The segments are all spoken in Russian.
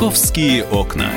«Московские окна».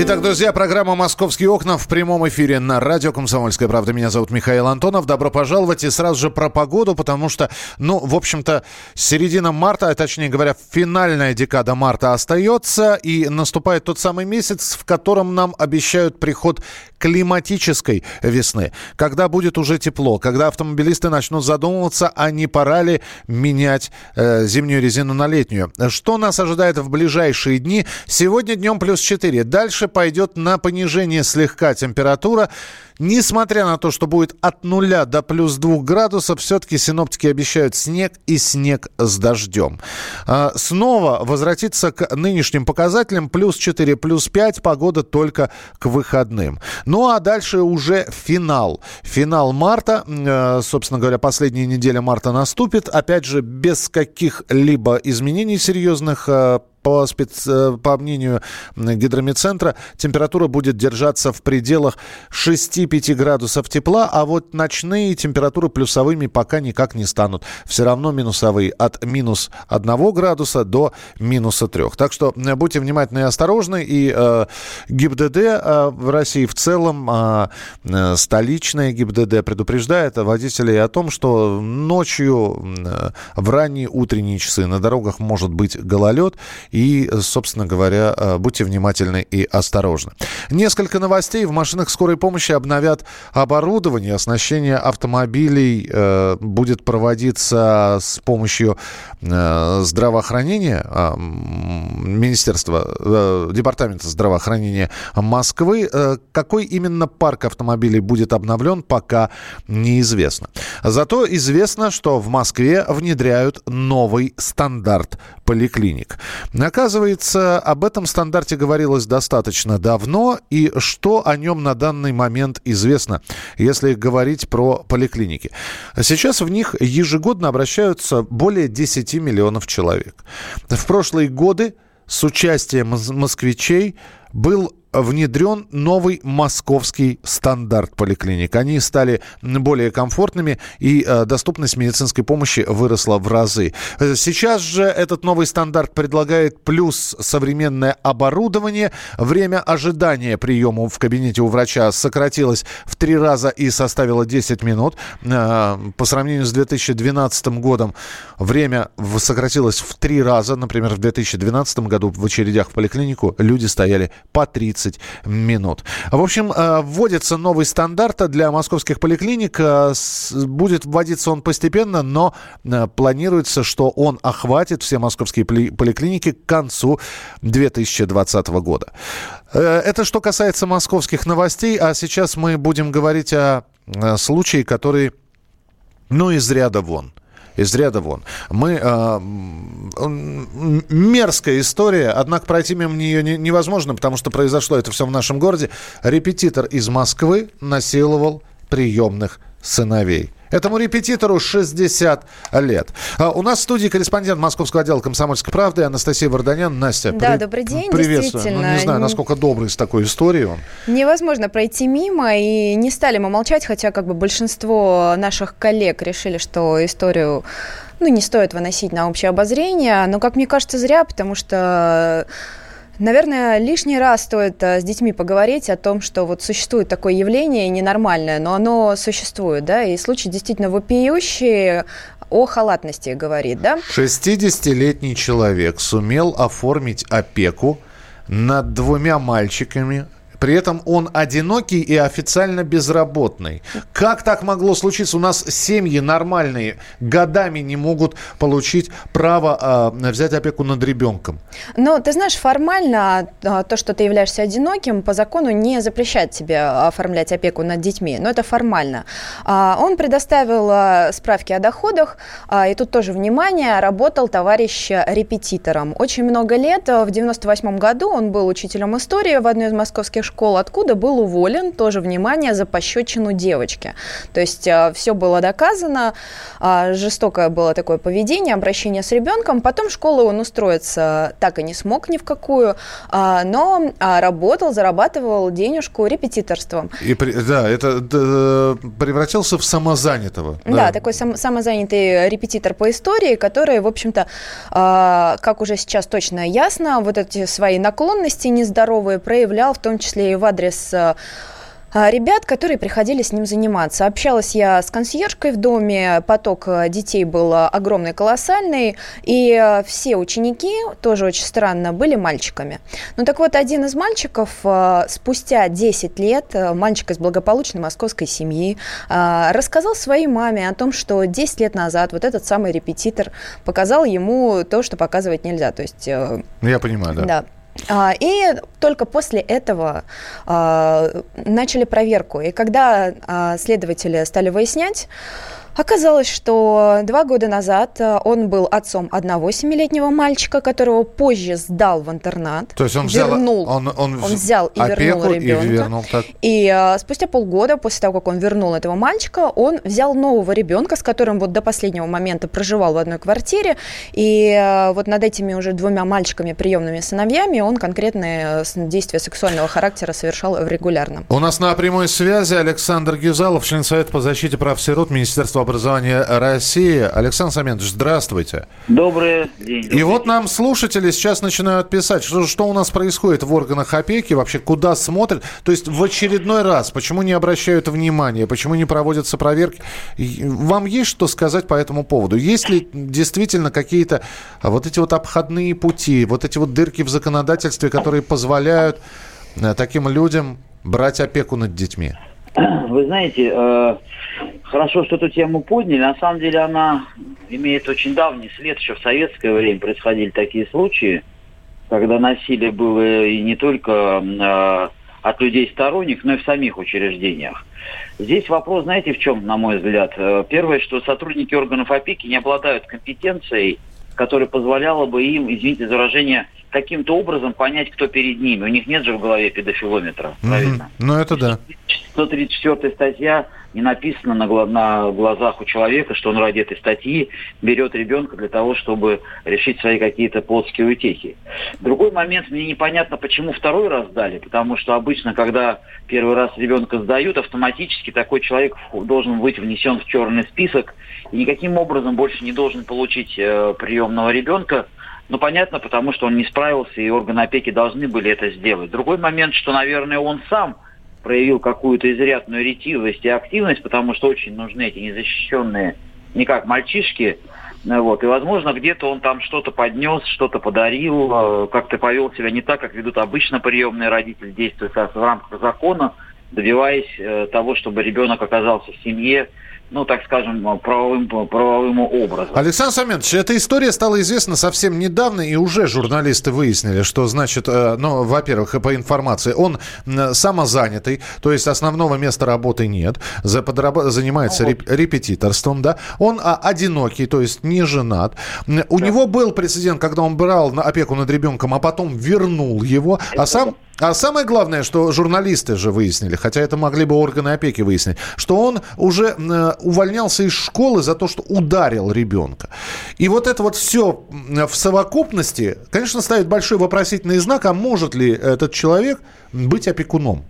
Итак, друзья, программа «Московские окна» в прямом эфире на радио «Комсомольская правда». Меня зовут Михаил Антонов. Добро пожаловать. И сразу же про погоду, потому что, ну, в общем-то, середина марта, а точнее говоря, финальная декада марта остается, и наступает тот самый месяц, в котором нам обещают приход климатической весны, когда будет уже тепло, когда автомобилисты начнут задумываться, а не пора ли менять э, зимнюю резину на летнюю. Что нас ожидает в ближайшие дни? Сегодня днем плюс 4. Дальше пойдет на понижение слегка температура. Несмотря на то, что будет от нуля до плюс 2 градусов, все-таки синоптики обещают снег и снег с дождем. А, снова возвратиться к нынешним показателям. Плюс 4, плюс 5. Погода только к выходным. Ну а дальше уже финал. Финал марта. Э, собственно говоря, последняя неделя марта наступит. Опять же, без каких-либо изменений серьезных э, по, спец... Э, по мнению гидромедцентра, температура будет держаться в пределах 6-5 градусов тепла, а вот ночные температуры плюсовыми пока никак не станут. Все равно минусовые от минус 1 градуса до минуса 3. Так что э, будьте внимательны и осторожны. И э, ГИБДД э, в России в целом, э, э столичная ГИБДД предупреждает водителей о том, что ночью э, в ранние утренние часы на дорогах может быть гололед. И, собственно говоря, э, будьте внимательны и осторожны. Несколько новостей. В машинах скорой помощи обновят оборудование. Оснащение автомобилей э, будет проводиться с помощью э, здравоохранения, э, Министерства, э, Департамента здравоохранения Москвы. Э, какой именно парк автомобилей будет обновлен, пока неизвестно. Зато известно, что в Москве внедряют новый стандарт поликлиник. Оказывается, об этом стандарте говорилось достаточно давно, и что о нем на данный момент известно, если говорить про поликлиники. Сейчас в них ежегодно обращаются более 10 миллионов человек. В прошлые годы с участием москвичей был внедрен новый московский стандарт поликлиник. Они стали более комфортными, и э, доступность медицинской помощи выросла в разы. Сейчас же этот новый стандарт предлагает плюс современное оборудование. Время ожидания приема в кабинете у врача сократилось в три раза и составило 10 минут. Э, по сравнению с 2012 годом время сократилось в три раза. Например, в 2012 году в очередях в поликлинику люди стояли по 30 15 минут. В общем, э, вводится новый стандарт для московских поликлиник. Э, будет вводиться он постепенно, но э, планируется, что он охватит все московские поликлиники к концу 2020 года. Это что касается московских новостей, а сейчас мы будем говорить о случае, который, ну, из ряда вон из ряда вон. Мы... Э, мерзкая история, однако пройти мимо нее не, невозможно, потому что произошло это все в нашем городе. Репетитор из Москвы насиловал приемных сыновей. Этому репетитору 60 лет. А у нас в студии корреспондент Московского отдела «Комсомольской правды» Анастасия Варданян. Настя, Да, при... добрый день, приветствую. Ну, не знаю, насколько добрый с такой историей он. Невозможно пройти мимо, и не стали мы молчать, хотя как бы большинство наших коллег решили, что историю ну, не стоит выносить на общее обозрение, но, как мне кажется, зря, потому что Наверное, лишний раз стоит а, с детьми поговорить о том, что вот существует такое явление ненормальное, но оно существует, да, и случай действительно вопиющий о халатности говорит, да? 60-летний человек сумел оформить опеку над двумя мальчиками при этом он одинокий и официально безработный. Как так могло случиться? У нас семьи нормальные годами не могут получить право э, взять опеку над ребенком. Ну, ты знаешь, формально а, то, что ты являешься одиноким, по закону не запрещает тебе оформлять опеку над детьми, но это формально. А, он предоставил справки о доходах, и тут тоже внимание, работал товарищ репетитором. Очень много лет, в 98 году он был учителем истории в одной из московских школ, откуда был уволен, тоже, внимание, за пощечину девочки. То есть э, все было доказано, э, жестокое было такое поведение, обращение с ребенком. Потом в школу он устроиться так и не смог ни в какую, э, но э, работал, зарабатывал денежку репетиторством. И, да, это да, превратился в самозанятого. Да, да такой сам, самозанятый репетитор по истории, который, в общем-то, э, как уже сейчас точно ясно, вот эти свои наклонности нездоровые проявлял, в том числе и в адрес э, а, ребят, которые приходили с ним заниматься. Общалась я с консьержкой в доме, поток э, детей был э, огромный, колоссальный, и э, все ученики, тоже очень странно, были мальчиками. Ну так вот, один из мальчиков спустя 10 лет, мальчик из благополучной московской семьи, рассказал своей маме о том, что 10 лет назад вот этот самый репетитор показал ему то, что показывать нельзя. То есть... Я понимаю, да. Да, и только после этого а, начали проверку. И когда а, следователи стали выяснять, Оказалось, что два года назад э, он был отцом одного семилетнего мальчика, которого позже сдал в интернат. То есть он вернул, взял, он, он, он взял и вернул ребенка. И, вернул, так. и а, спустя полгода после того, как он вернул этого мальчика, он взял нового ребенка, с которым вот до последнего момента проживал в одной квартире. И а, вот над этими уже двумя мальчиками, приемными сыновьями, он конкретные действия сексуального характера совершал регулярно. У нас на прямой связи Александр Гюзалов, член Совета по защите прав сирот Министерства образования России. Александр Саментович, здравствуйте. Добрый день. И вот нам слушатели сейчас начинают писать, что, что у нас происходит в органах опеки, вообще куда смотрят. То есть в очередной раз, почему не обращают внимания, почему не проводятся проверки. Вам есть что сказать по этому поводу? Есть ли действительно какие-то вот эти вот обходные пути, вот эти вот дырки в законодательстве, которые позволяют э, таким людям брать опеку над детьми? Вы знаете, э, хорошо, что эту тему подняли. На самом деле она имеет очень давний след. Еще в советское время происходили такие случаи, когда насилие было и не только э, от людей сторонних, но и в самих учреждениях. Здесь вопрос, знаете, в чем, на мой взгляд? Э, первое, что сотрудники органов опеки не обладают компетенцией, которая позволяла бы им, извините за выражение, каким-то образом понять, кто перед ними. У них нет же в голове педофилометра, правильно? Mm-hmm. Ну, это да. 134 статья не написано на, гла- на глазах у человека, что он ради этой статьи берет ребенка для того, чтобы решить свои какие-то плотские утехи. Другой момент, мне непонятно, почему второй раз дали, потому что обычно, когда первый раз ребенка сдают, автоматически такой человек должен быть внесен в черный список и никаким образом больше не должен получить э, приемного ребенка, ну, понятно, потому что он не справился, и органы опеки должны были это сделать. Другой момент, что, наверное, он сам проявил какую-то изрядную ретивость и активность, потому что очень нужны эти незащищенные, не как мальчишки, вот. И, возможно, где-то он там что-то поднес, что-то подарил, э, как-то повел себя не так, как ведут обычно приемные родители, действуя в рамках закона, добиваясь э, того, чтобы ребенок оказался в семье, ну, так скажем, правовым, правовым образом. Александр Саментович, эта история стала известна совсем недавно, и уже журналисты выяснили, что, значит, э, ну, во-первых, по информации, он самозанятый, то есть основного места работы нет, за, подраб... занимается ну, вот. репетиторством, да, он а, одинокий, то есть не женат. У да. него был прецедент, когда он брал на опеку над ребенком, а потом вернул его, а сам а самое главное, что журналисты же выяснили, хотя это могли бы органы опеки выяснить, что он уже э, увольнялся из школы за то, что ударил ребенка. И вот это вот все в совокупности, конечно, ставит большой вопросительный знак, а может ли этот человек быть опекуном?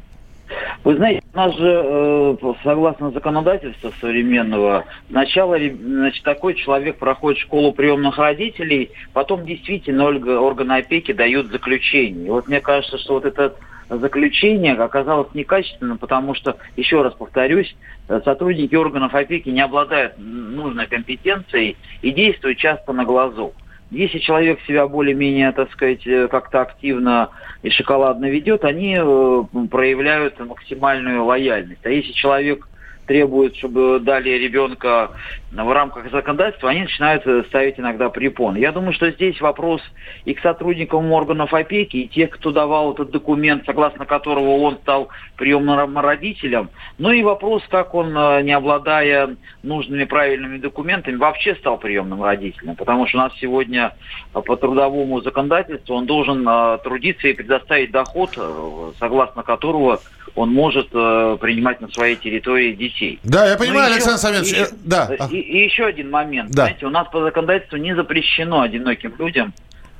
Вы знаете, у нас же, э, согласно законодательству современного, сначала значит, такой человек проходит школу приемных родителей, потом действительно органы опеки дают заключение. И вот мне кажется, что вот это заключение оказалось некачественным, потому что, еще раз повторюсь, сотрудники органов опеки не обладают нужной компетенцией и действуют часто на глазу. Если человек себя более-менее, так сказать, э, как-то активно и шоколадно ведет, они э, проявляют максимальную лояльность. А если человек требуют, чтобы дали ребенка в рамках законодательства, они начинают ставить иногда препоны. Я думаю, что здесь вопрос и к сотрудникам органов опеки, и тех, кто давал этот документ, согласно которого он стал приемным родителем, ну и вопрос, как он, э, не обладая нужными правильными документами, вообще стал приемным родителем. Потому что у нас сегодня по трудовому законодательству он должен э, трудиться и предоставить доход, э, согласно которого он может принимать на своей территории детей. Да, я понимаю, Александр Самедович. И, да. и, и еще один момент. Да. Знаете, у нас по законодательству не запрещено одиноким людям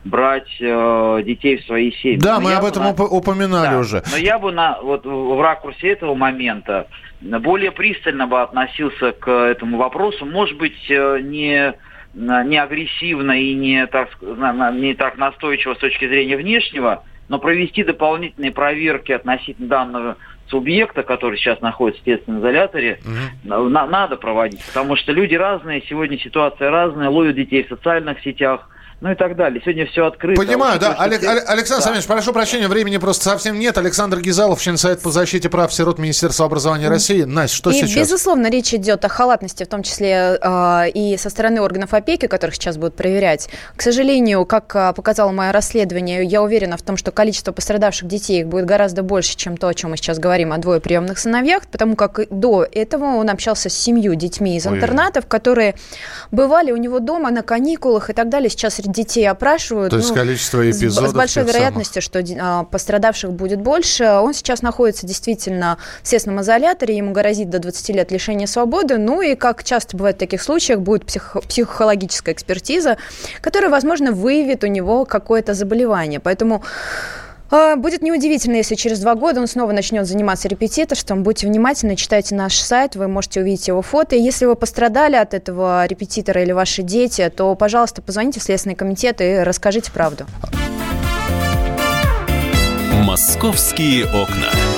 брать э, детей в свои семьи. Да, но мы об этом на... упоминали да, уже. Но я бы на, вот, в ракурсе этого момента более пристально бы относился к этому вопросу. Может быть, э, не, не агрессивно и не так, не так настойчиво с точки зрения внешнего, но провести дополнительные проверки относительно данного субъекта, который сейчас находится в следственном изоляторе, угу. на, надо проводить. Потому что люди разные, сегодня ситуация разная, ловят детей в социальных сетях, ну и так далее. Сегодня все открыто. Понимаю, да. Олег, здесь... Александр да. Самович, прошу прощения, времени просто совсем нет. Александр Гизалов, член Совета по защите прав сирот Министерства образования России. Настя, что и, сейчас? безусловно, речь идет о халатности, в том числе э, и со стороны органов опеки, которых сейчас будут проверять. К сожалению, как э, показало мое расследование, я уверена в том, что количество пострадавших детей будет гораздо больше, чем то, о чем мы сейчас говорим, о двое приемных сыновьях, потому как до этого он общался с семью детьми из интернатов, Ой. которые бывали у него дома на каникулах и так далее. Сейчас детей опрашивают. То есть ну, количество эпизодов. С, большой вероятностью, самых. что а, пострадавших будет больше. Он сейчас находится действительно в следственном изоляторе, ему грозит до 20 лет лишения свободы. Ну и, как часто бывает в таких случаях, будет психо- психологическая экспертиза, которая, возможно, выявит у него какое-то заболевание. Поэтому будет неудивительно, если через два года он снова начнет заниматься репетиторством. Будьте внимательны, читайте наш сайт, вы можете увидеть его фото. И если вы пострадали от этого репетитора или ваши дети, то, пожалуйста, позвоните в Следственный комитет и расскажите правду. «Московские окна».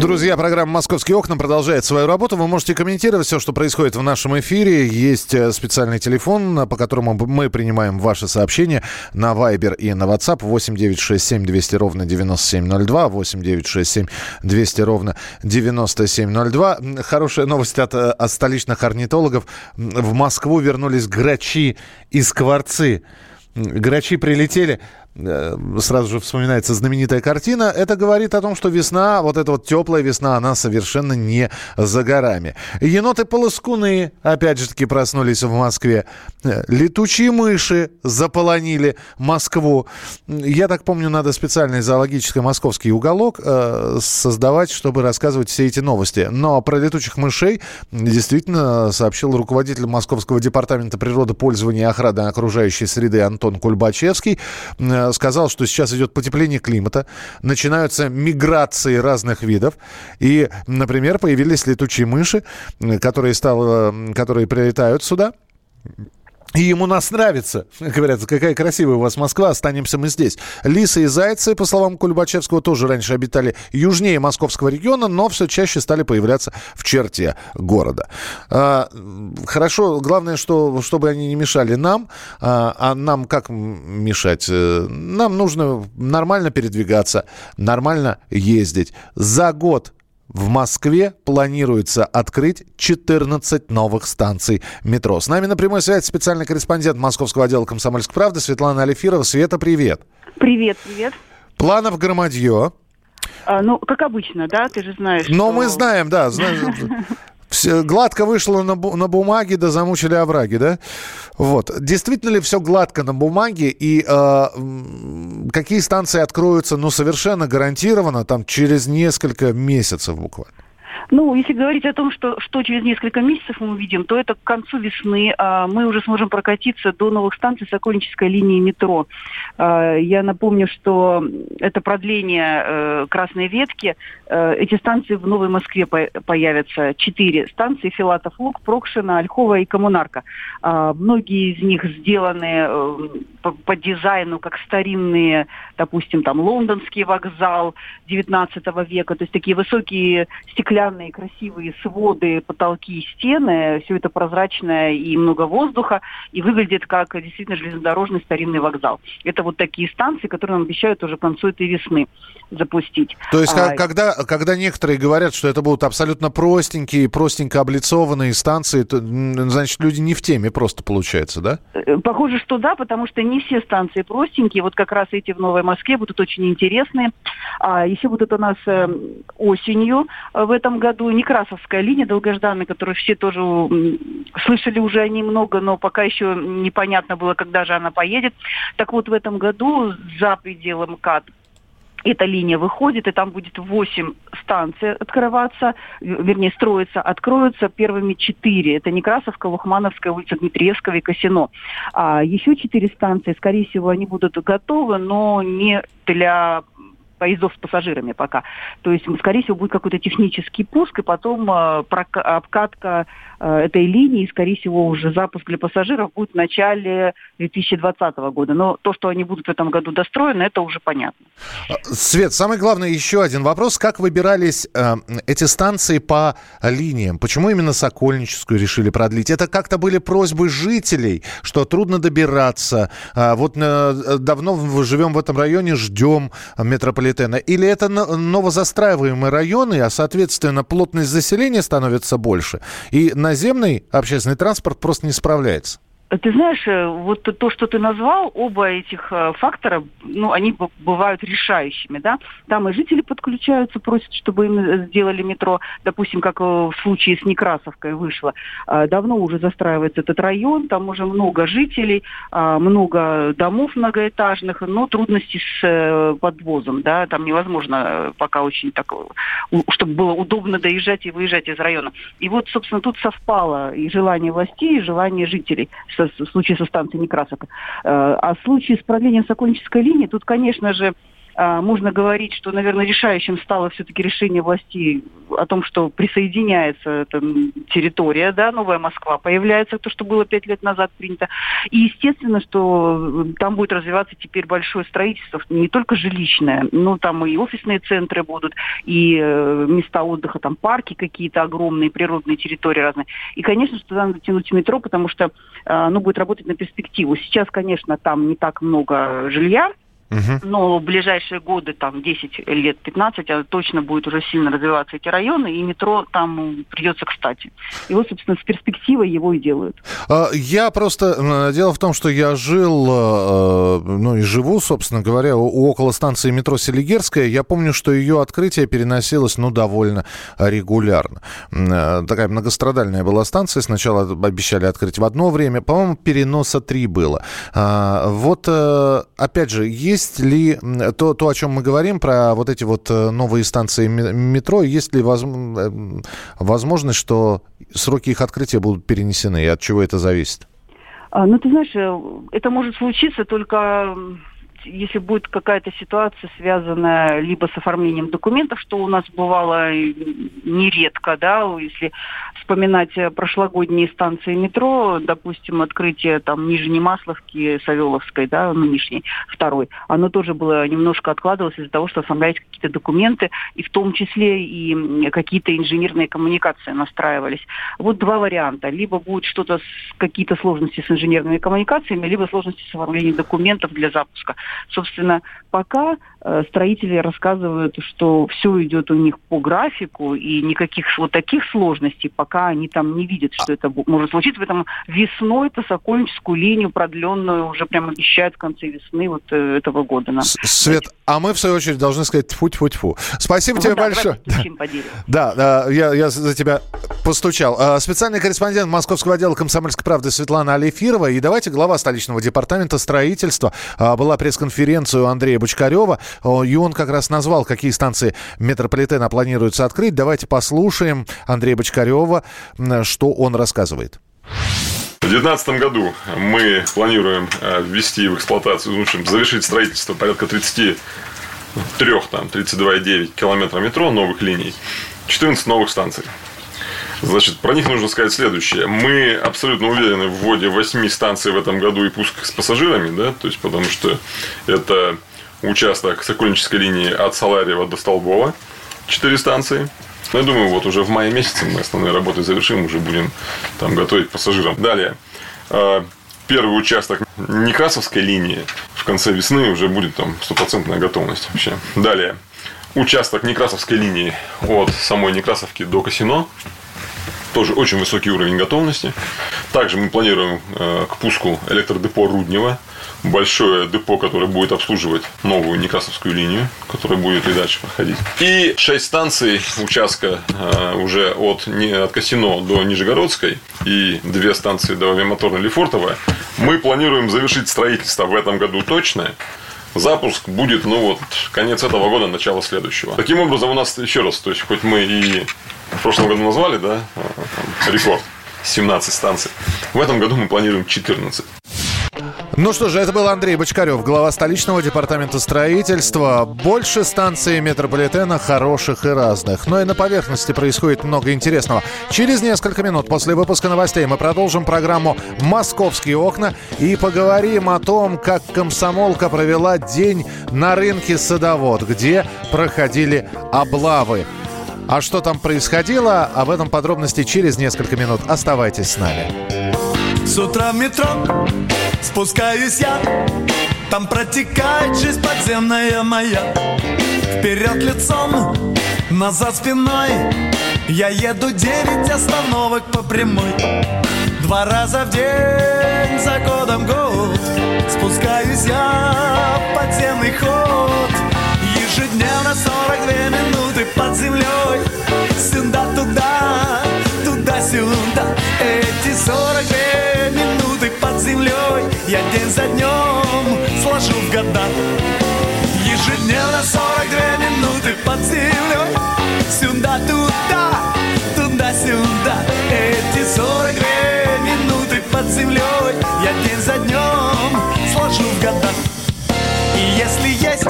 Друзья, программа «Московские окна» продолжает свою работу. Вы можете комментировать все, что происходит в нашем эфире. Есть э, специальный телефон, по которому мы принимаем ваши сообщения на Viber и на WhatsApp 8 967 200 ровно 9702, 8 967 200 ровно 9702. Хорошая новость от, э, от столичных орнитологов. В Москву вернулись грачи и скворцы. Грачи прилетели, сразу же вспоминается знаменитая картина. Это говорит о том, что весна, вот эта вот теплая весна, она совершенно не за горами. Еноты-полоскуны, опять же таки, проснулись в Москве. Э, летучие мыши заполонили Москву. Я так помню, надо специальный зоологический московский уголок э, создавать, чтобы рассказывать все эти новости. Но про летучих мышей действительно сообщил руководитель Московского департамента природопользования и охраны окружающей среды Антон Кульбачевский э, Э, сказал, что сейчас идет потепление климата, начинаются миграции разных видов. И, например, появились летучие мыши, которые, стало, которые прилетают сюда и ему нас нравится. Говорят, какая красивая у вас Москва, останемся мы здесь. Лисы и зайцы, по словам Кульбачевского, тоже раньше обитали южнее московского региона, но все чаще стали появляться в черте города. А, хорошо, главное, что, чтобы они не мешали нам. А, а нам как мешать? Э, нам нужно нормально передвигаться, нормально ездить. За год в Москве планируется открыть 14 новых станций метро. С нами на прямой связи специальный корреспондент Московского отдела «Комсомольской правды» Светлана Алифирова. Света, привет. Привет, привет. Планов громадье. А, ну, как обычно, да, ты же знаешь. Но что... мы знаем, да, знаем. все гладко вышло на, на бумаге, да замучили овраги, да? Вот. Действительно ли все гладко на бумаге и э, какие станции откроются, ну, совершенно гарантированно, там, через несколько месяцев буквально? Ну, если говорить о том, что, что через несколько месяцев мы увидим, то это к концу весны а, мы уже сможем прокатиться до новых станций Сокольнической линии метро. А, я напомню, что это продление э, Красной ветки. Э, эти станции в Новой Москве по- появятся. Четыре станции. Филатов Луг, Прокшина, Ольхова и Коммунарка. А, многие из них сделаны э, по, по дизайну как старинные, допустим, там лондонский вокзал 19 века. То есть такие высокие стеклянные красивые своды, потолки и стены. Все это прозрачное и много воздуха. И выглядит как действительно железнодорожный старинный вокзал. Это вот такие станции, которые нам обещают уже к концу этой весны запустить. То есть, А, когда, когда некоторые говорят, что это будут абсолютно простенькие, простенько облицованные станции, то, значит, люди не в теме просто получается, да? Э, Похоже, что да, потому что не все станции простенькие. Вот как раз эти в Новой Москве будут очень интересные. А еще будут у нас э, осенью э, в этом году Некрасовская линия долгожданная, которую все тоже слышали уже о ней много, но пока еще непонятно было, когда же она поедет. Так вот, в этом году за пределы МКАД эта линия выходит, и там будет 8 станций открываться, в- вернее, строиться, откроются первыми 4. Это Некрасовка, Лухмановская, улица Дмитриевского и Косино. А еще 4 станции, скорее всего, они будут готовы, но не для поездов с пассажирами пока. То есть, скорее всего, будет какой-то технический пуск, и потом э, обкатка э, этой линии, скорее всего, уже запуск для пассажиров будет в начале 2020 года. Но то, что они будут в этом году достроены, это уже понятно. Свет, самый главный еще один вопрос. Как выбирались э, эти станции по линиям? Почему именно Сокольническую решили продлить? Это как-то были просьбы жителей, что трудно добираться. А вот э, давно живем в этом районе, ждем метрополитена. Или это но- новозастраиваемые районы, а, соответственно, плотность заселения становится больше, и наземный общественный транспорт просто не справляется? Ты знаешь, э, вот то, что ты назвал, оба этих э, фактора, ну, они бывают решающими, да. Там и жители подключаются, просят, чтобы им э, сделали метро, допустим, как в случае с Некрасовкой вышло. А, Давно уже застраивается этот район, там уже много жителей, а, много домов многоэтажных, но трудности с подвозом, да, там невозможно пока очень так, чтобы было удобно доезжать и выезжать из района. И вот, собственно, тут совпало и желание властей, и желание жителей в случае со станцией Некрасовка. Э, А в случае с продлением Сокольнической линии, тут, конечно же, можно говорить, что, наверное, решающим стало все-таки решение властей о том, что присоединяется эта территория, да, Новая Москва появляется, то, что было пять лет назад принято. И, естественно, что там будет развиваться теперь большое строительство, не только жилищное, но там и офисные центры будут, и э, места отдыха, там парки какие-то огромные, природные территории разные. И, конечно, что надо тянуть метро, потому что э, оно будет работать на перспективу. Сейчас, конечно, там не так много жилья, Но в ближайшие годы, там 10 лет, 15, а точно будет уже сильно развиваться эти районы, и метро там придется кстати. И вот, собственно, с перспективой его и делают. А, Я просто... э, Дело в том, что я жил, э, ну и живу, собственно говоря, у- около станции метро Селигерская. Я помню, что ее открытие переносилось, ну, довольно регулярно. Э, Такая многострадальная была станция. Сначала обещали открыть в одно время. По-моему, переноса три было. А, Вот, э, опять же, есть ли м, то, то, о чем мы говорим, про вот эти вот э, новые станции ме- метро, есть ли возм- э, возможность, что сроки их открытия будут перенесены, и от чего это зависит? А, ну, ты знаешь, э, это может случиться только если будет какая-то ситуация, связанная либо с оформлением документов, что у нас бывало нередко, да, если вспоминать э, прошлогодние станции метро, допустим, открытие там Нижней Масловки, Савеловской, да, нынешней, второй, оно тоже было немножко откладывалось из-за того, что оформлялись какие-то документы, и в том числе и какие-то инженерные коммуникации настраивались. Вот два варианта. Либо будет что-то, какие-то сложности с инженерными коммуникациями, либо сложности с оформлением документов для запуска. Собственно, пока строители рассказывают, что все идет у них по графику, и никаких вот таких сложностей пока они там не видят, что это может случиться. Поэтому весной по Сокольническую линию продленную уже прям обещают в конце весны вот э, этого года. нам. Свет, а мы, в свою очередь, должны сказать тьфу тьфу тьфу Спасибо Вот тебе да, большое. Да, да, я, я за тебя Постучал. А, специальный корреспондент Московского отдела комсомольской правды Светлана Алифирова. И давайте глава столичного департамента строительства. А, была пресс-конференция у Андрея Бочкарева. И он как раз назвал, какие станции метрополитена планируется открыть. Давайте послушаем Андрея Бочкарева, что он рассказывает. В 2019 году мы планируем а, ввести в эксплуатацию, ну, завершить строительство порядка 33, там, 32,9 километра метро новых линий, 14 новых станций. Значит, про них нужно сказать следующее. Мы абсолютно уверены в вводе 8 станций в этом году и пуск с пассажирами, да, то есть потому что это участок Сокольнической линии от Саларьева до Столбова, 4 станции. Ну, я думаю, вот уже в мае месяце мы основные работы завершим, уже будем там готовить пассажирам. Далее. А, первый участок Некрасовской линии в конце весны уже будет там стопроцентная готовность вообще. Далее. Участок Некрасовской линии от самой Некрасовки до Касино тоже очень высокий уровень готовности. Также мы планируем э, к пуску электродепо Руднева. Большое депо, которое будет обслуживать новую Некрасовскую линию, которая будет и дальше проходить. И шесть станций участка э, уже от, от Касино до Нижегородской и две станции до Авиамоторной Лефортово. Мы планируем завершить строительство в этом году точно. Запуск будет, ну вот, конец этого года, начало следующего. Таким образом, у нас, еще раз, то есть, хоть мы и в прошлом году назвали, да, рекорд 17 станций. В этом году мы планируем 14. Ну что же, это был Андрей Бочкарев, глава столичного департамента строительства. Больше станций метрополитена хороших и разных. Но и на поверхности происходит много интересного. Через несколько минут после выпуска новостей мы продолжим программу «Московские окна» и поговорим о том, как комсомолка провела день на рынке «Садовод», где проходили облавы. А что там происходило, об этом подробности через несколько минут. Оставайтесь с нами. С утра в метро спускаюсь я. Там протекает жизнь подземная моя. Вперед лицом, назад спиной. Я еду девять остановок по прямой. Два раза в день, за годом год Спускаюсь я в подземный ход. Ежедневно 42 минуты под землей. Сюда-туда, туда-сюда Эти 42 минуты под землей. Я день за днем сложу в года. Ежедневно 42 минуты под землей. Сюда-туда, туда-сюда Эти 42 минуты под землей. Я день за днем сложу в года. И если есть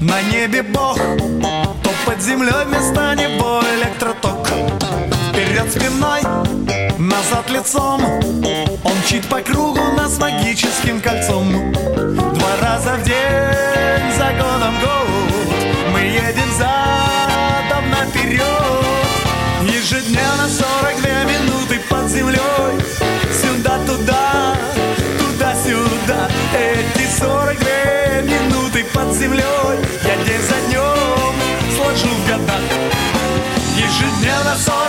на небе Бог землей вместо него электроток. Вперед спиной, назад лицом. Он чит по кругу нас магическим кольцом. Два раза в день, за годом год Мы едем задом наперед. Ежедневно 42 минуты под землей. Сюда-туда, туда-сюда. Эти 42 минуты под землей Ежедневно 42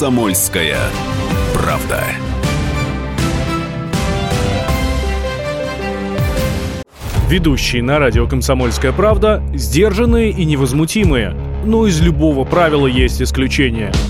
«Комсомольская правда». Ведущие на радио «Комсомольская правда» сдержанные и невозмутимые. Но из любого правила есть исключение –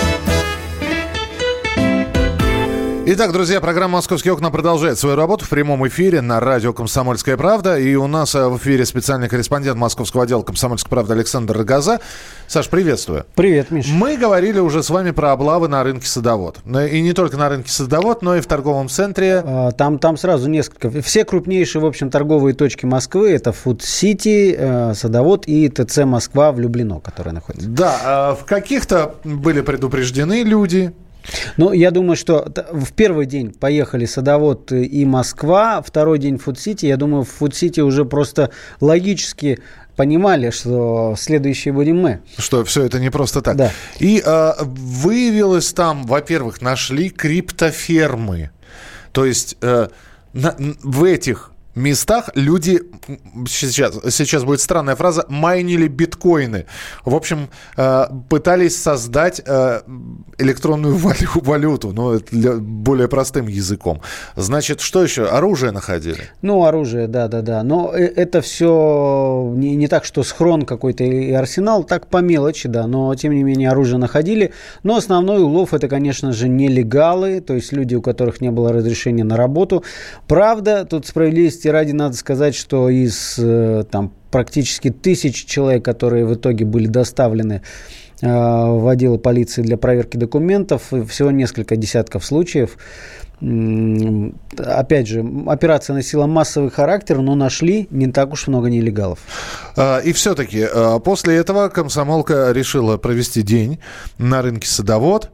Итак, друзья, программа «Московские окна» продолжает свою работу в прямом эфире на радио «Комсомольская правда». И у нас э, в эфире специальный корреспондент московского отдела «Комсомольской правды» Александр Рогоза. Саш, приветствую. Привет, Миша. Мы говорили уже с вами про облавы на рынке Садовод. И не только на рынке Садовод, но и в торговом центре. А, там, там сразу несколько. Все крупнейшие, в общем, торговые точки Москвы – это City, э, Садовод и ТЦ Москва в Люблино, которые находятся. Да, а в каких-то были предупреждены люди, ну, я думаю, что в первый день поехали Садовод и Москва, второй день Food City. Я думаю, в Food City уже просто логически понимали, что следующие будем мы. Что все это не просто так. Да. И э, выявилось там, во-первых, нашли криптофермы. То есть э, на, в этих местах люди, сейчас, сейчас будет странная фраза, майнили биткоины. В общем, э, пытались создать э, электронную валюту, ну, для, более простым языком. Значит, что еще? Оружие находили? Ну, оружие, да-да-да. Но э, это все не, не так, что схрон какой-то и арсенал, так по мелочи, да. Но, тем не менее, оружие находили. Но основной улов это, конечно же, нелегалы, то есть люди, у которых не было разрешения на работу. Правда, тут справедливости справедливости ради надо сказать, что из э, там, практически тысяч человек, которые в итоге были доставлены э, в отдел полиции для проверки документов, всего несколько десятков случаев. Опять же, операция носила массовый характер, но нашли не так уж много нелегалов. А, и все-таки а, после этого комсомолка решила провести день на рынке Садовод.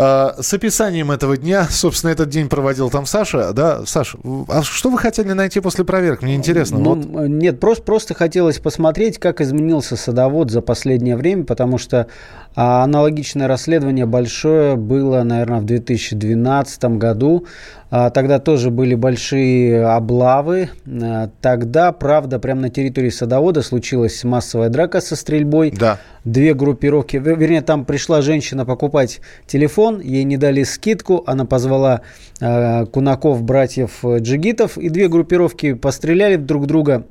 А, с описанием этого дня, собственно, этот день проводил там Саша, да, Саш, а что вы хотели найти после проверок? Мне интересно. Ну, вот. Нет, просто, просто хотелось посмотреть, как изменился садовод за последнее время, потому что а, аналогичное расследование большое было, наверное, в 2012 году. А, тогда тоже были большие облавы. А, тогда, правда, прямо на территории садовода случилась массовая драка со стрельбой. Да. Две группировки, вернее, там пришла женщина покупать телефон, ей не дали скидку, она позвала э, Кунаков, братьев Джигитов, и две группировки постреляли друг друга.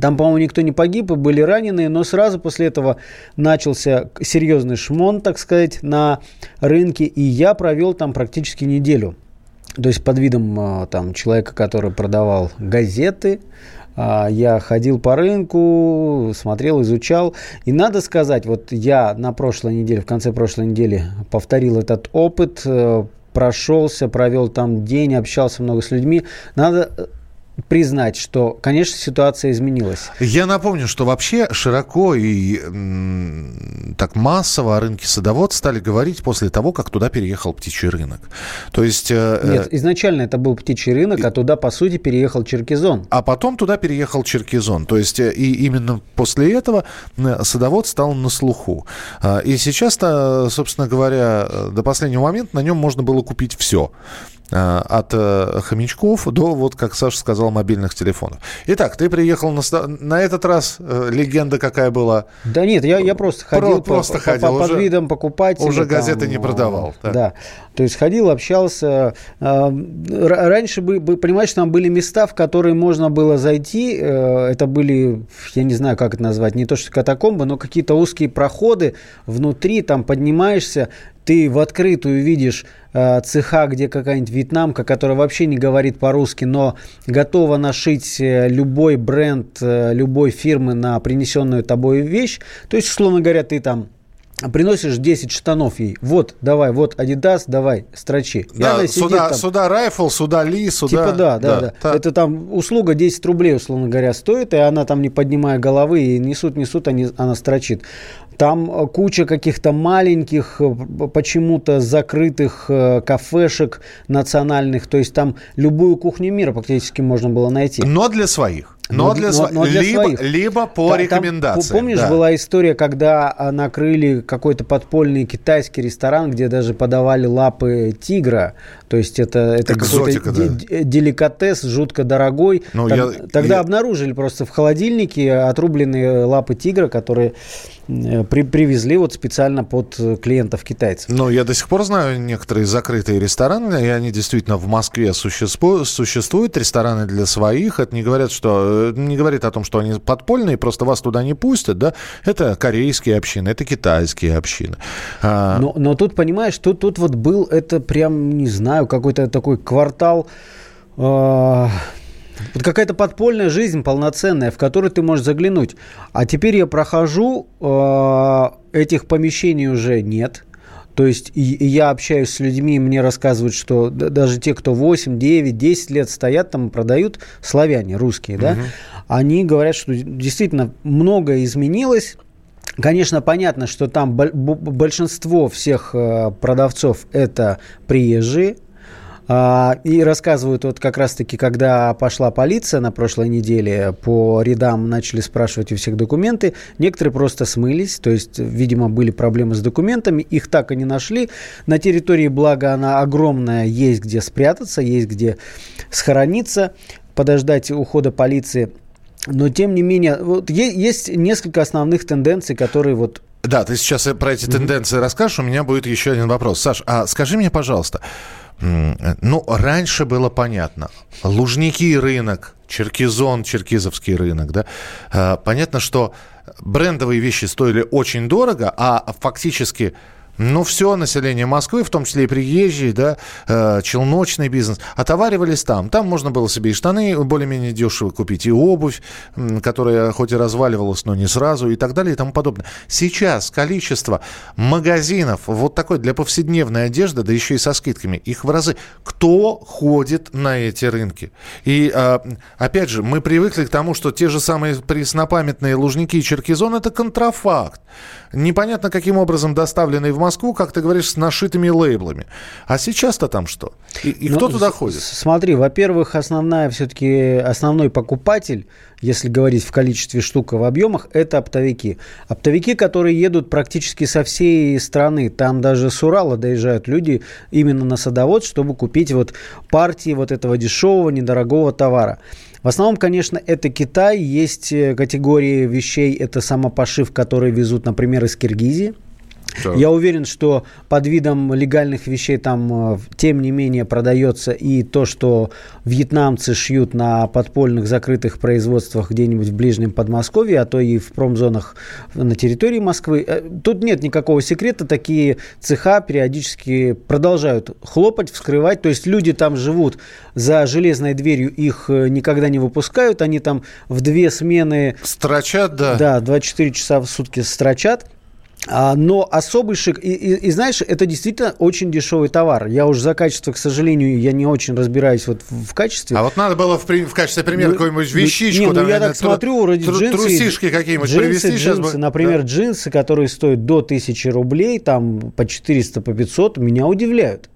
Там, по-моему, никто не погиб, были ранены, но сразу после этого начался серьезный шмон, так сказать, на рынке, и я провел там практически неделю. То есть под видом а, там, человека, который продавал газеты, а, я ходил по рынку, смотрел, изучал. И надо сказать, вот я на прошлой неделе, в конце прошлой недели повторил этот опыт, э, прошелся, провел там день, общался много с людьми. Надо признать, что, конечно, ситуация изменилась. Я напомню, что вообще широко и так массово о рынке садовод стали говорить после того, как туда переехал птичий рынок. То есть... Э, Нет, э, изначально это был птичий рынок, а туда, по сути, переехал Черкизон. А потом туда переехал Черкизон. То есть э, и именно после этого садовод стал на слуху. А, и сейчас, собственно говоря, до последнего момента на нем можно было купить все. Э, от э, хомячков до, вот как Саша сказал, мобильных телефонов. Итак, ты приехал на, на этот раз, э, легенда какая была? Да нет, я, я просто ходил, Про, просто по, ходил по, уже, под видом покупателя. Уже газеты там, не продавал. Да. да, то есть ходил, общался. Раньше, понимаешь, там были места, в которые можно было зайти. Это были, я не знаю, как это назвать, не то что катакомбы, но какие-то узкие проходы внутри, там поднимаешься, ты в открытую видишь э, цеха, где какая-нибудь вьетнамка, которая вообще не говорит по-русски, но готова нашить э, любой бренд, э, любой фирмы на принесенную тобой вещь. То есть, условно говоря, ты там приносишь 10 штанов ей. Вот, давай, вот Adidas, давай, строчи. Да, сюда, там, сюда Rifle, сюда Ли, сюда... Типа да, да, да, да. Это там услуга 10 рублей, условно говоря, стоит, и она там не поднимая головы, и несут, несут, они, она строчит. Там э, куча каких-то маленьких, э, почему-то закрытых э, кафешек национальных. То есть там любую кухню мира практически можно было найти. Но для своих. Но, но для, но, но для либо, своих. Либо по там, рекомендациям. Помнишь, да. была история, когда накрыли какой-то подпольный китайский ресторан, где даже подавали лапы тигра. То есть это, это какой-то да. деликатес, жутко дорогой. Ну, так, я, тогда я... обнаружили просто в холодильнике отрубленные лапы тигра, которые э, при, привезли вот специально под клиентов китайцев. Но я до сих пор знаю некоторые закрытые рестораны, и они действительно в Москве существуют, существуют рестораны для своих. Это не говорят, что не говорит о том, что они подпольные, просто вас туда не пустят, да? Это корейские общины, это китайские общины. А... Но, но тут понимаешь, тут тут вот был это прям не знаю какой-то такой квартал. Э вот какая-то подпольная жизнь полноценная, в которую ты можешь заглянуть. А теперь я прохожу, э, этих помещений уже нет. То есть и, и я общаюсь с людьми, и мне рассказывают, что даже те, кто 8, 9, 10 лет стоят там, продают, славяне, русские, да, угу. они говорят, что действительно многое изменилось. Конечно, понятно, что там большинство всех э, продавцов это приезжие, и рассказывают, вот как раз-таки, когда пошла полиция на прошлой неделе, по рядам начали спрашивать у всех документы, некоторые просто смылись, то есть, видимо, были проблемы с документами, их так и не нашли. На территории, благо, она огромная, есть где спрятаться, есть где схорониться, подождать ухода полиции. Но, тем не менее, вот есть несколько основных тенденций, которые вот да, ты сейчас про эти тенденции mm-hmm. расскажешь, у меня будет еще один вопрос. Саш, а скажи мне, пожалуйста, ну, раньше было понятно. Лужники рынок, Черкизон, Черкизовский рынок, да. А, понятно, что брендовые вещи стоили очень дорого, а фактически ну, все население Москвы, в том числе и приезжие, да, э, челночный бизнес, отоваривались там. Там можно было себе и штаны более-менее дешево купить, и обувь, которая хоть и разваливалась, но не сразу, и так далее, и тому подобное. Сейчас количество магазинов вот такой для повседневной одежды, да еще и со скидками, их в разы. Кто ходит на эти рынки? И, э, опять же, мы привыкли к тому, что те же самые преснопамятные Лужники и Черкизон – это контрафакт непонятно каким образом доставленный в Москву, как ты говоришь, с нашитыми лейблами. А сейчас-то там что? И, и кто ну, туда ходит? Смотри, во-первых, основная все-таки основной покупатель, если говорить в количестве штук и в объемах, это оптовики. Оптовики, которые едут практически со всей страны. Там даже с Урала доезжают люди именно на садовод, чтобы купить вот партии вот этого дешевого, недорогого товара. В основном, конечно, это Китай. Есть э, категории вещей, это самопошив, которые везут, например, из Киргизии. Так. Я уверен, что под видом легальных вещей там, э, тем не менее, продается и то, что вьетнамцы шьют на подпольных закрытых производствах где-нибудь в ближнем Подмосковье, а то и в промзонах на территории Москвы. Э, тут нет никакого секрета, такие цеха периодически продолжают хлопать, вскрывать. То есть люди там живут за железной дверью, их э, никогда не выпускают, они там в две смены... Строчат, да. Да, 24 часа в сутки строчат. А, но особый шик, и, и, и знаешь, это действительно очень дешевый товар. Я уже за качество, к сожалению, я не очень разбираюсь вот в, качестве. А вот надо было в, в качестве примера ну, какую-нибудь ну, вещичку. Не, ну там, я так тру, смотрю, вроде тру, джинсы. Трусишки какие-нибудь джинсы, привезти джинсы, сейчас. Например, да. джинсы, которые стоят до 1000 рублей, там по 400, по 500, меня удивляют.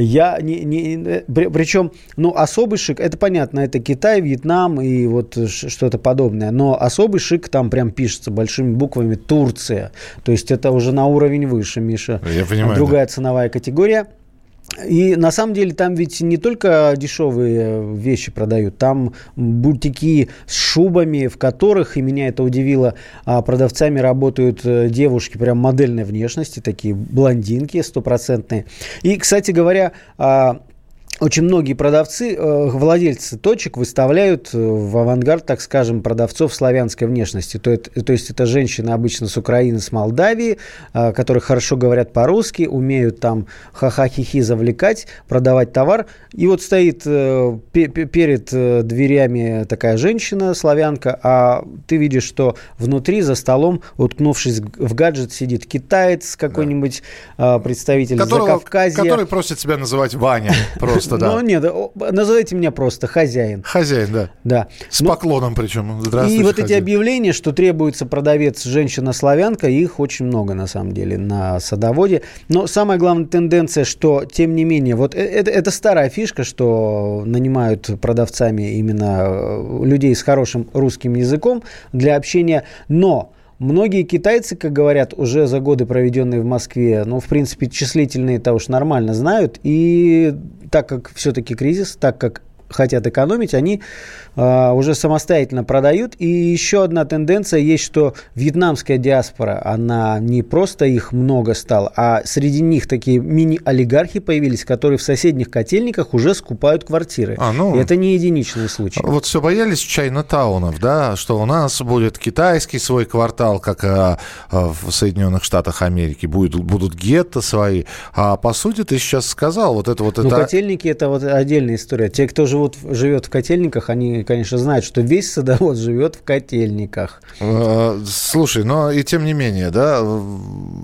Я не, не, причем, ну, особый шик, это понятно, это Китай, Вьетнам и вот что-то подобное, но особый шик там прям пишется большими буквами Турция, то есть это уже на уровень выше, Миша. Я понимаю. Другая да. ценовая категория. И на самом деле там ведь не только дешевые вещи продают, там бутики с шубами, в которых, и меня это удивило, а, продавцами работают э, девушки прям модельной внешности, такие блондинки стопроцентные. И, кстати говоря, а, очень многие продавцы, э, владельцы точек выставляют э, в авангард, так скажем, продавцов славянской внешности. То, это, то есть это женщины обычно с Украины, с Молдавии, э, которые хорошо говорят по-русски, умеют там ха-ха-хи-хи завлекать, продавать товар. И вот стоит перед дверями такая женщина, славянка, а ты видишь, что внутри за столом, уткнувшись в гаджет, сидит китаец какой-нибудь да. представитель Которого, Закавказья. Который просит себя называть Ваня просто просто, да. Ну, нет, называйте меня просто хозяин. Хозяин, да. Да. С Но... поклоном причем. Здравствуйте, И вот хозяин. эти объявления, что требуется продавец женщина-славянка, их очень много, на самом деле, на садоводе. Но самая главная тенденция, что, тем не менее, вот э, это, это старая фишка, что нанимают продавцами именно э, людей с хорошим русским языком для общения. Но Многие китайцы, как говорят, уже за годы, проведенные в Москве, ну, в принципе, числительные это уж нормально знают. И так как все-таки кризис, так как хотят экономить, они э, уже самостоятельно продают. И еще одна тенденция есть, что вьетнамская диаспора, она не просто их много стала, а среди них такие мини-олигархи появились, которые в соседних котельниках уже скупают квартиры. А, ну, и это не единичный случай. Вот все боялись чайна-таунов, да, что у нас будет китайский свой квартал, как а, в Соединенных Штатах Америки, будет, будут гетто свои. А по сути ты сейчас сказал, вот это вот... Ну, это... котельники это вот отдельная история. Те, кто живут, живет в котельниках, они, конечно, знают, что весь садовод живет в котельниках. А, слушай, но и тем не менее, да,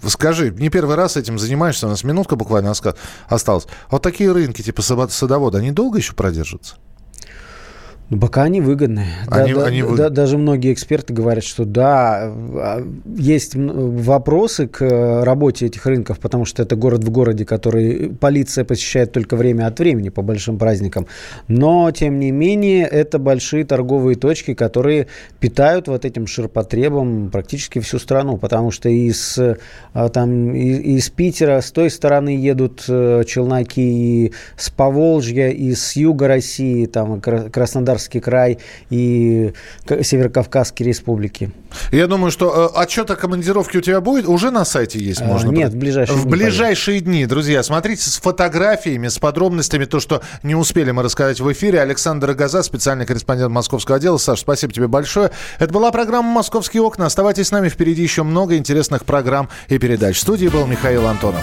скажи, не первый раз этим занимаешься, у нас минутка буквально осталась. Вот такие рынки типа садовода, они долго еще продержатся? Ну, пока они выгодны. Они, да, они да, вы... да, даже многие эксперты говорят, что да, а, есть вопросы к работе этих рынков, потому что это город в городе, который полиция посещает только время от времени по большим праздникам. Но, тем не менее, это большие торговые точки, которые питают вот этим ширпотребом практически всю страну, потому что из, а, там, из Питера с той стороны едут э, челноки, и с Поволжья, и с юга России, там, Краснодар Краснодарский край и Северокавказские республики. Я думаю, что э, отчет о командировке у тебя будет? Уже на сайте есть? А, можно Нет, в ближайшие в дни. В ближайшие дни, друзья. Смотрите с фотографиями, с подробностями, то, что не успели мы рассказать в эфире. Александр Газа, специальный корреспондент московского отдела. Саш, спасибо тебе большое. Это была программа «Московские окна». Оставайтесь с нами, впереди еще много интересных программ и передач. В студии был Михаил Антонов.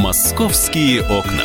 «Московские окна».